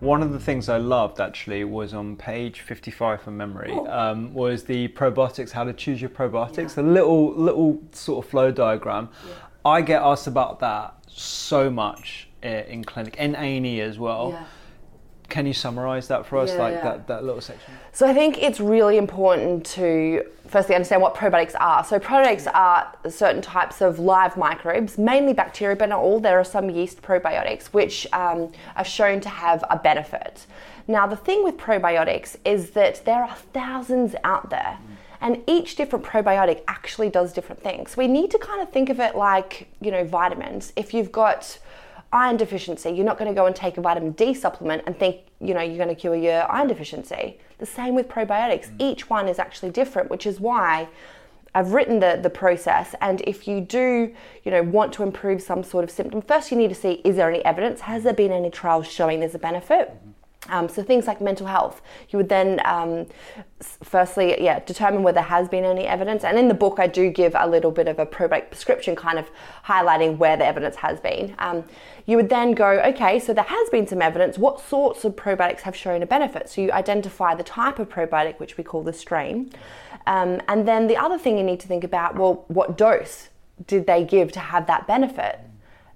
One of the things I loved actually was on page 55 from memory um, was the probiotics, how to choose your probiotics, the little little sort of flow diagram. I get asked about that so much uh, in clinic, in A&E as well. Yeah. Can you summarize that for us, Yeah, like yeah. That, that little section? So I think it's really important to firstly understand what probiotics are. So probiotics are certain types of live microbes, mainly bacteria, but not all. There are some yeast probiotics which um, are shown to have a benefit. Now the thing with probiotics is that there are thousands out there. And each different probiotic actually does different things. We need to kind of think of it like, you know, vitamins. If you've got iron deficiency, you're not going to go and take a vitamin D supplement and think, you know, you're going to cure your iron deficiency. The same with probiotics. Mm. Each one is actually different, which is why I've written the, the process. And if you do, you know, want to improve some sort of symptom, first you need to see is there any evidence? Has there been any trials showing there's a benefit? Mm-hmm. Um, so things like mental health, you would then um, firstly, yeah, determine whether there has been any evidence. And in the book, I do give a little bit of a probiotic prescription, kind of highlighting where the evidence has been. Um, you would then go, okay, so there has been some evidence. What sorts of probiotics have shown a benefit? So you identify the type of probiotic, which we call the strain. Um, and then the other thing you need to think about, well, what dose did they give to have that benefit?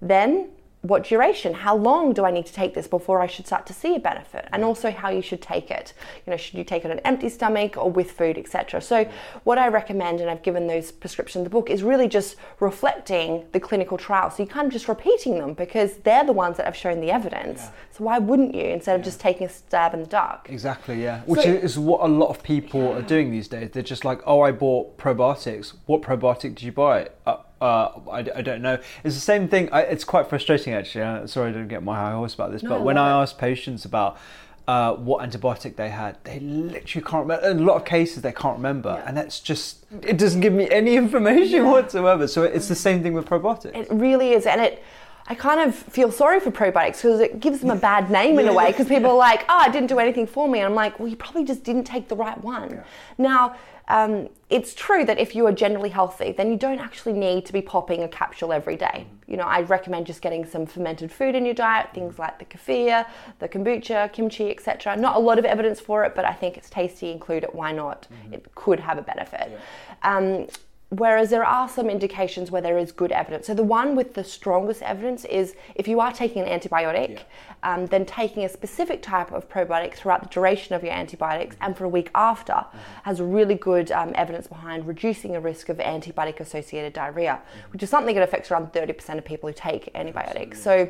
Then what duration? How long do I need to take this before I should start to see a benefit? And also how you should take it. You know, should you take it on an empty stomach or with food, etc. So what I recommend, and I've given those prescriptions in the book, is really just reflecting the clinical trials. So you're kind of just repeating them because they're the ones that have shown the evidence. So why wouldn't you instead of just taking a stab in the dark? Exactly, yeah. Which So- is what a lot of people are doing these days. They're just like, oh, I bought probiotics. What probiotic did you buy? Uh, uh, I, I don't know. It's the same thing. I, it's quite frustrating, actually. Uh, sorry I didn't get my high horse about this, but I when I it. ask patients about uh, what antibiotic they had, they literally can't remember. In a lot of cases, they can't remember. And that's just, it doesn't give me any information whatsoever. So it's the same thing with probiotics. It really is, and it. I kind of feel sorry for probiotics because it gives them a bad name in a way. Because people are like, "Oh, it didn't do anything for me," and I'm like, "Well, you probably just didn't take the right one." Now, um, it's true that if you are generally healthy, then you don't actually need to be popping a capsule every day. You know, I recommend just getting some fermented food in your diet, things like the kefir, the kombucha, kimchi, etc. Not a lot of evidence for it, but I think it's tasty. Include it. Why not? It could have a benefit. Um, Whereas there are some indications where there is good evidence. So the one with the strongest evidence is if you are taking an antibiotic, um, then taking a specific type of probiotic throughout the duration of your antibiotics and for a week after has really good um, evidence behind reducing a risk of antibiotic-associated diarrhea, which is something that affects around 30% of people who take antibiotics. So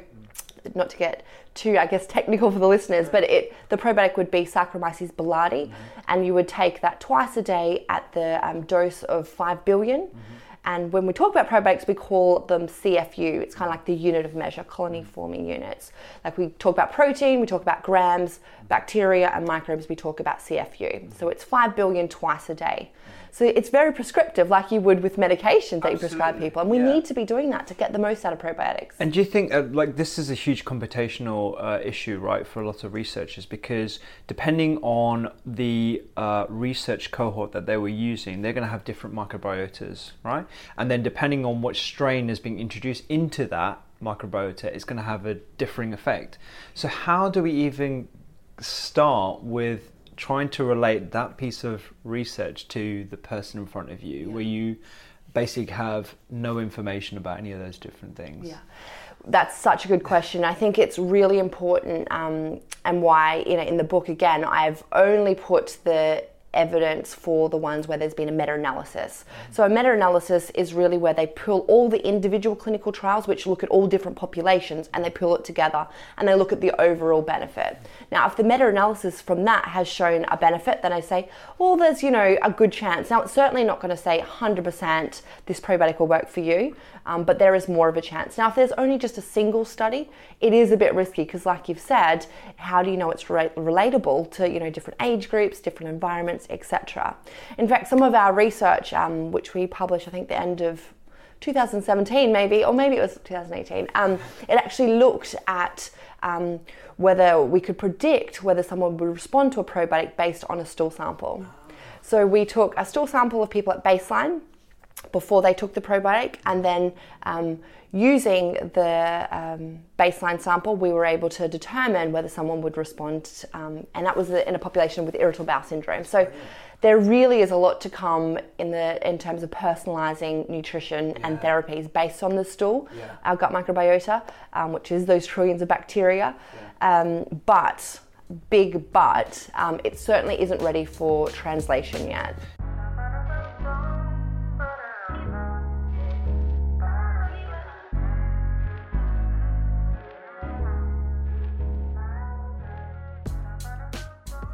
not to get too, I guess, technical for the listeners, but it the probiotic would be Saccharomyces boulardii, and you would take that twice a day at the um, dose of five billion. And when we talk about probiotics, we call them CFU. It's kind of like the unit of measure, colony forming units. Like we talk about protein, we talk about grams, bacteria and microbes, we talk about CFU. So it's 5 billion twice a day. So it's very prescriptive, like you would with medications that you prescribe people. And we yeah. need to be doing that to get the most out of probiotics. And do you think uh, like this is a huge computational uh, issue, right, for a lot of researchers? Because depending on the uh, research cohort that they were using, they're going to have different microbiotas, right? And then depending on what strain is being introduced into that microbiota, it's going to have a differing effect. So how do we even start with trying to relate that piece of research to the person in front of you, yeah. where you basically have no information about any of those different things? Yeah. That's such a good question. I think it's really important, um, and why you know in the book again I've only put the evidence for the ones where there's been a meta-analysis. So a meta-analysis is really where they pull all the individual clinical trials which look at all different populations and they pull it together and they look at the overall benefit. Now if the meta-analysis from that has shown a benefit then I say, well there's you know a good chance. Now it's certainly not going to say 100% this probiotic will work for you, um, but there is more of a chance. Now if there's only just a single study, it is a bit risky because like you've said, how do you know it's re- relatable to you know different age groups, different environments etc. In fact, some of our research, um, which we published, I think, the end of 2017, maybe, or maybe it was 2018, um, it actually looked at um, whether we could predict whether someone would respond to a probiotic based on a stool sample. So we took a stool sample of people at baseline before they took the probiotic, and then um, using the um, baseline sample, we were able to determine whether someone would respond, um, and that was in a population with irritable bowel syndrome. So there really is a lot to come in the in terms of personalising nutrition yeah. and therapies based on the stool, yeah. our gut microbiota, um, which is those trillions of bacteria. Um, but big but, um, it certainly isn't ready for translation yet.